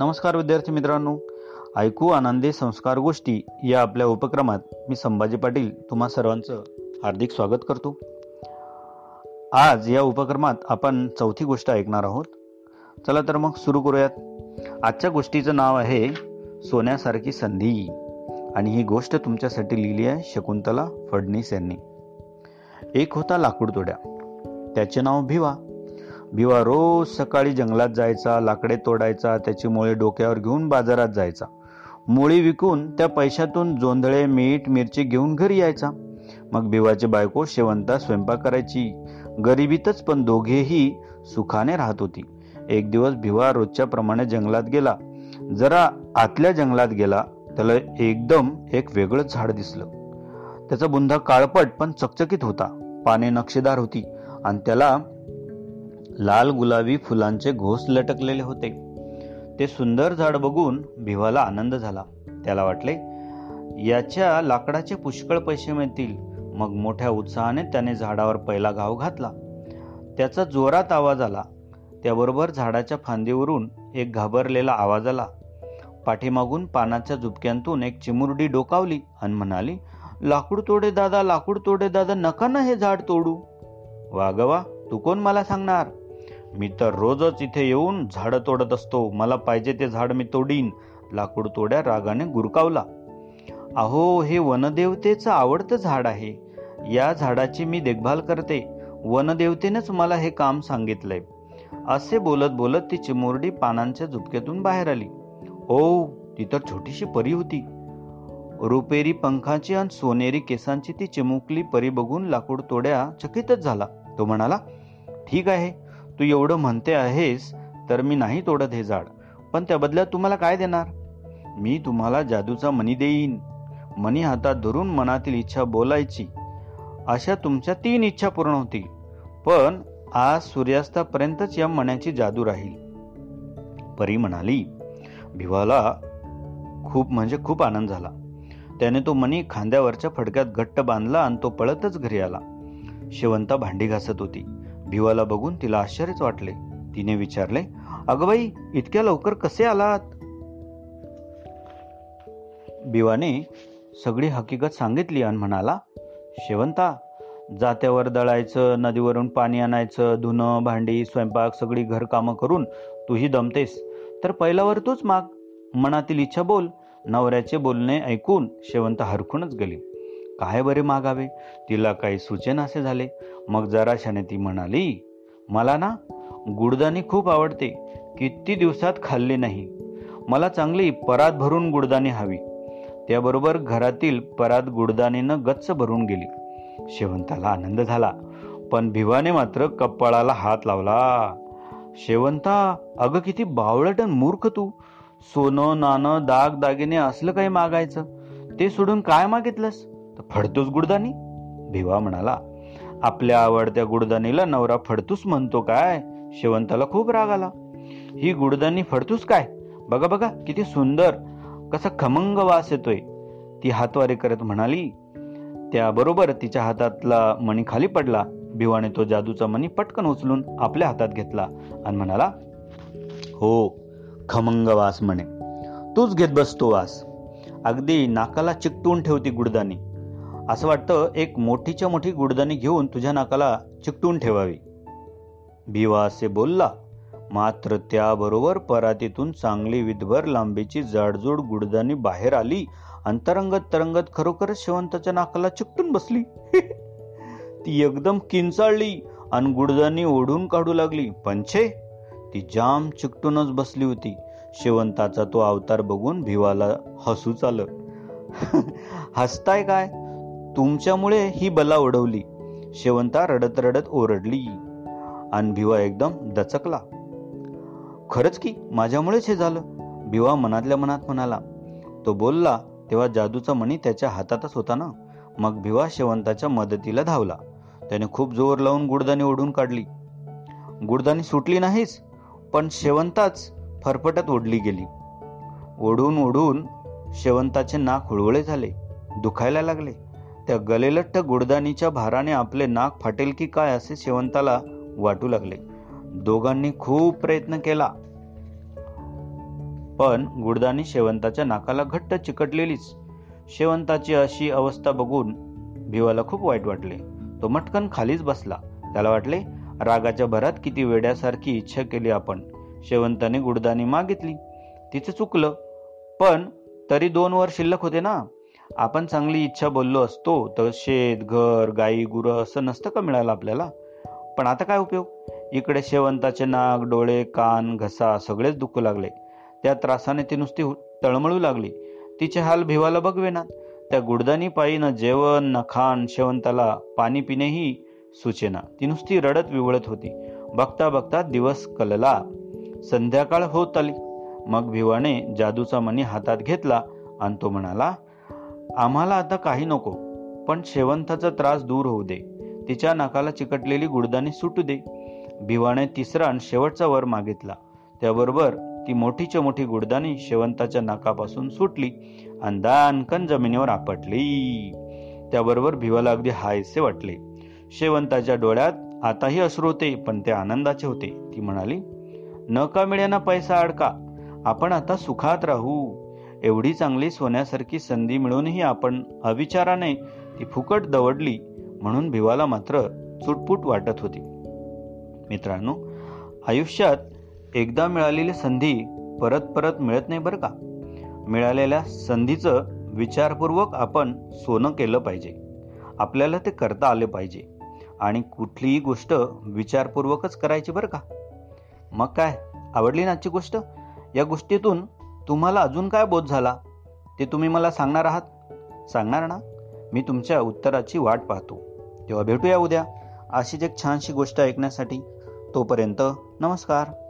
नमस्कार विद्यार्थी मित्रांनो. ऐकू आनंदी संस्कार गोष्टी या आपल्या उपक्रमात मी संभाजी पाटील तुम्हा सर्वांचं हार्दिक स्वागत करतो. आज या उपक्रमात आपण चौथी गोष्ट ऐकणार आहोत. चला तर मग सुरू करूयात. आजच्या गोष्टीचं नाव आहे सोन्यासारखी संधी. आणि ही गोष्ट तुमच्यासाठी लिहिली आहे शकुंतला फडणीस यांनी. एक होता लाकूडतोड्या त्याचे नाव भिवा. भिवा रोज सकाळी जंगलात जायचा लाकडे तोडायचा त्याची मुळे डोक्यावर घेऊन बाजारात जायचा. मुळी विकून त्या पैशातून जोंधळे मीठ मिरची घेऊन घरी यायचा. मग भिवाची बायको शेवंता स्वयंपाक करायची. गरिबीतच पण दोघेही सुखाने राहत होती. एक दिवस भिवा रोजच्या प्रमाणे जंगलात गेला. जरा आतल्या जंगलात गेला त्याला एकदम एक वेगळंच झाड दिसलं. त्याचा बुंधा काळपट पण चकचकीत होता. पाने नक्षीदार होती आणि त्याला लाल गुलाबी फुलांचे घोस लटकलेले होते. ते सुंदर झाड बघून भिवाला आनंद झाला. त्याला वाटले याच्या लाकडाचे पुष्कळ पैसे मिळतील. मग मोठ्या उत्साहाने त्याने झाडावर पहिला घाव घातला. त्याचा जोरात आवाज आला. त्याबरोबर झाडाच्या फांदीवरून एक घाबरलेला आवाज आला. पाठीमागून पानाच्या झुपक्यांतून एक चिमुरडी डोकावली आणि म्हणाली लाकूड तोडे दादा लाकूड तोडे दादा नका ना हे झाड तोडू. वागवा तू कोण मला सांगणार? मी तर रोजच इथे येऊन झाडं तोडत असतो. मला पाहिजे ते झाड मी तोडीन. लाकूड तोड्या रागाने गुरकावला. अहो हे वनदेवतेचं आवडतं झाड आहे. या झाडाची मी देखभाल करते. वनदेवतेनेच मला हे काम सांगितलंय. असे बोलत बोलत ती चिमुरडी पानांच्या झुपक्यातून बाहेर आली. ओ ती तर छोटीशी परी होती. रुपेरी पंखाची आणि सोनेरी केसांची ती चिमुकली परी बघून लाकूड तोड्या चकितच झाला. तो म्हणाला ठीक आहे. तू एवढं म्हणते आहेस तर मी नाही तोडत हे झाड. पण त्या बदल्यात तुम्हाला काय देणार? मी तुम्हाला जादूचा मनी देईन. मनी हातात धरून मनातील इच्छा बोलायची. अशा तुमच्या तीन इच्छा पूर्ण होतील. पण आज सूर्यास्तापर्यंतच या मण्याची जादू राहील. परी म्हणाली भिवाला खूप म्हणजे खूप आनंद झाला. त्याने तो मणी खांद्यावरच्या फडक्यात घट्ट बांधला आणि तो पळतच घरी आला. शेवंता भांडी घासत होती. भिवाला बघून तिला आश्चर्यच वाटले. तिने विचारले अगं बाई इतक्या लवकर कसे आलात? भिवाने सगळी हकीकत सांगितली आणि म्हणाला शेवंता जात्यावर दळायचं नदीवरून पाणी आणायचं धुणं भांडी स्वयंपाक सगळी घरकामं करून तूही दमतेस. तर पहिल्यावर तूच माग. मनातील इच्छा बोल नवऱ्याचे बोलणे ऐकून शेवंत हरखूनच गेली. काय बरे मागावे? तिला काही सुचेनासे झाले. मग जराशाने ती म्हणाली मला ना गुडदाणी खूप आवडते. किती दिवसात खाल्ली नाही. मला चांगली परात भरून गुडदाणी हवी. त्याबरोबर घरातील परात गुडदाणीनं गच्च भरून गेली. शेवंताला आनंद झाला पण भिवाने मात्र कपाळाला हात लावला. शेवंता अगं किती बावळटन मूर्ख तू. सोनं नाणं दाग दागिने असलं काही मागायचं. ते सोडून काय मागितलंस? तर फडतोस गुडदानी. भिवा म्हणाला आपल्या आवडत्या गुडदानीला नवरा फडतूस म्हणतो काय? शेवंताला खूप राग आला. ही गुडदानी फडतूस काय? बघा बघा किती सुंदर कसा खमंग वास येतोय. ती हातवारी करत म्हणाली त्याबरोबर तिच्या हातातला मणी खाली पडला. भिवाने तो जादूचा मणी पटकन उचलून आपल्या हातात घेतला आणि म्हणाला हो खमंग वास म्हणे. तूच घेत बसतो वास. अगदी नाकाला चिकटून ठेवती गुडदानी. असं वाटतं एक मोठीच्या मोठी गुडदानी घेऊन तुझ्या नाकाला चिकटून ठेवावी. भिवा असे बोलला मात्र त्याबरोबर परातीतून चांगली विधभर लांबीची जाडजूड गुडदानी बाहेर आली अंतरंगत तरंगत खरोखरच शेवंताच्या नाकाला चिकटून बसली. ती एकदम किंचाळली आणि गुडदानी ओढून काढू लागली. पंचे ती जाम चिकटूनच बसली होती. शेवंताचा तो अवतार बघून भिवाला हसूच आलं. हसताय काय? तुमच्यामुळे ही बला ओढवली. शेवंता रडत रडत ओरडली. आणि भिवा एकदम दचकला. खरंच की माझ्यामुळेच हे झालं? भिवा मनातल्या मनात म्हणाला. तो बोलला तेव्हा जादूचा मणी त्याच्या हातातच होता ना? मग भिवा शेवंताच्या मदतीला धावला. त्याने खूप जोर लावून गुडदाणी ओढून काढली. गुडदाणी सुटली नाहीच पण शेवंताच फरफटत ओढली गेली. ओढून ओढून शेवंताचे नाक हुळवळे झाले. दुखायला लागले. त्या गलेलठ्ठ गुडदानीच्या भाराने आपले नाक फाटेल की काय असे शेवंताला वाटू लागले. दोघांनी खूप प्रयत्न केला. पण गुडदानी शेवंताच्या नाकाला घट्ट चिकटलेलीच. शेवंताची अशी अवस्था बघून भिवाला खूप वाईट वाटले. तो मटकन खालीच बसला. त्याला वाटले रागाच्या भरात किती वेड्यासारखी इच्छा केली आपण. शेवंताने गुडदानी मागितली. तिचं चुकलं. पण तरी दोन वर शिल्लक होते ना? आपण चांगली इच्छा बोललो असतो तर शेत घर गाई गुरं असं नसतं का मिळालं आपल्याला? पण आता काय उपयोग? इकडे शेवंताचे नाक डोळे कान घसा सगळेच दुखू लागले. त्या त्रासाने ती नुसती तळमळू लागली. तिचे हाल भिवाला बघवेनात त्या गुडदानी पायीनं जेवण न खाण शेवंताला पाणी पिणेही सुचेना. ती नुसती रडत विवळत होती. बघता बघता दिवस कलला. संध्याकाळ होत आली. मग भिवाने जादूचा मणी हातात घेतला आणि तो म्हणाला आम्हाला आता काही नको पण शेवंताचा त्रास दूर होऊ दे. तिच्या नाकाला चिकटलेली गुडदाणी सुटू दे. भिवाने तिसरा आणि शेवटचा वर मागितला. त्याबरोबर ती मोठीच्या मोठी गुडदाणी शेवंताच्या नाकापासून सुटली आणि दानकन जमिनीवर आपटली. त्याबरोबर भिवाला अगदी हायसे वाटले. शेवंताच्या डोळ्यात आताही अश्रू होते पण ते आनंदाचे होते. ती म्हणाली न का मिळेना पैसा अडका आपण आता सुखात राहू. एवढी चांगली सोन्यासारखी संधी मिळूनही आपण अविचाराने ती फुकट दवडली म्हणून भिवाला मात्र चुटपुट वाटत होती. मित्रांनो आयुष्यात एकदा मिळालेली संधी परत परत मिळत नाही बरं का? मिळालेल्या संधीचं विचारपूर्वक आपण सोनं केलं पाहिजे. आपल्याला ते करता आले पाहिजे. आणि कुठलीही गोष्ट विचारपूर्वकच करायची बरं का? मग काय? आवडली ना आजची गोष्ट? या गोष्टीतून तुम्हाला अजून काय बोध झाला? ते तुम्ही मला सांगणार आहात? सांगणार ना? मी तुमच्या उत्तराची वाट पाहतो. तेव्हा भेटूया उद्या. अशीच एक छानशी गोष्ट ऐकण्यासाठी तोपर्यंत नमस्कार.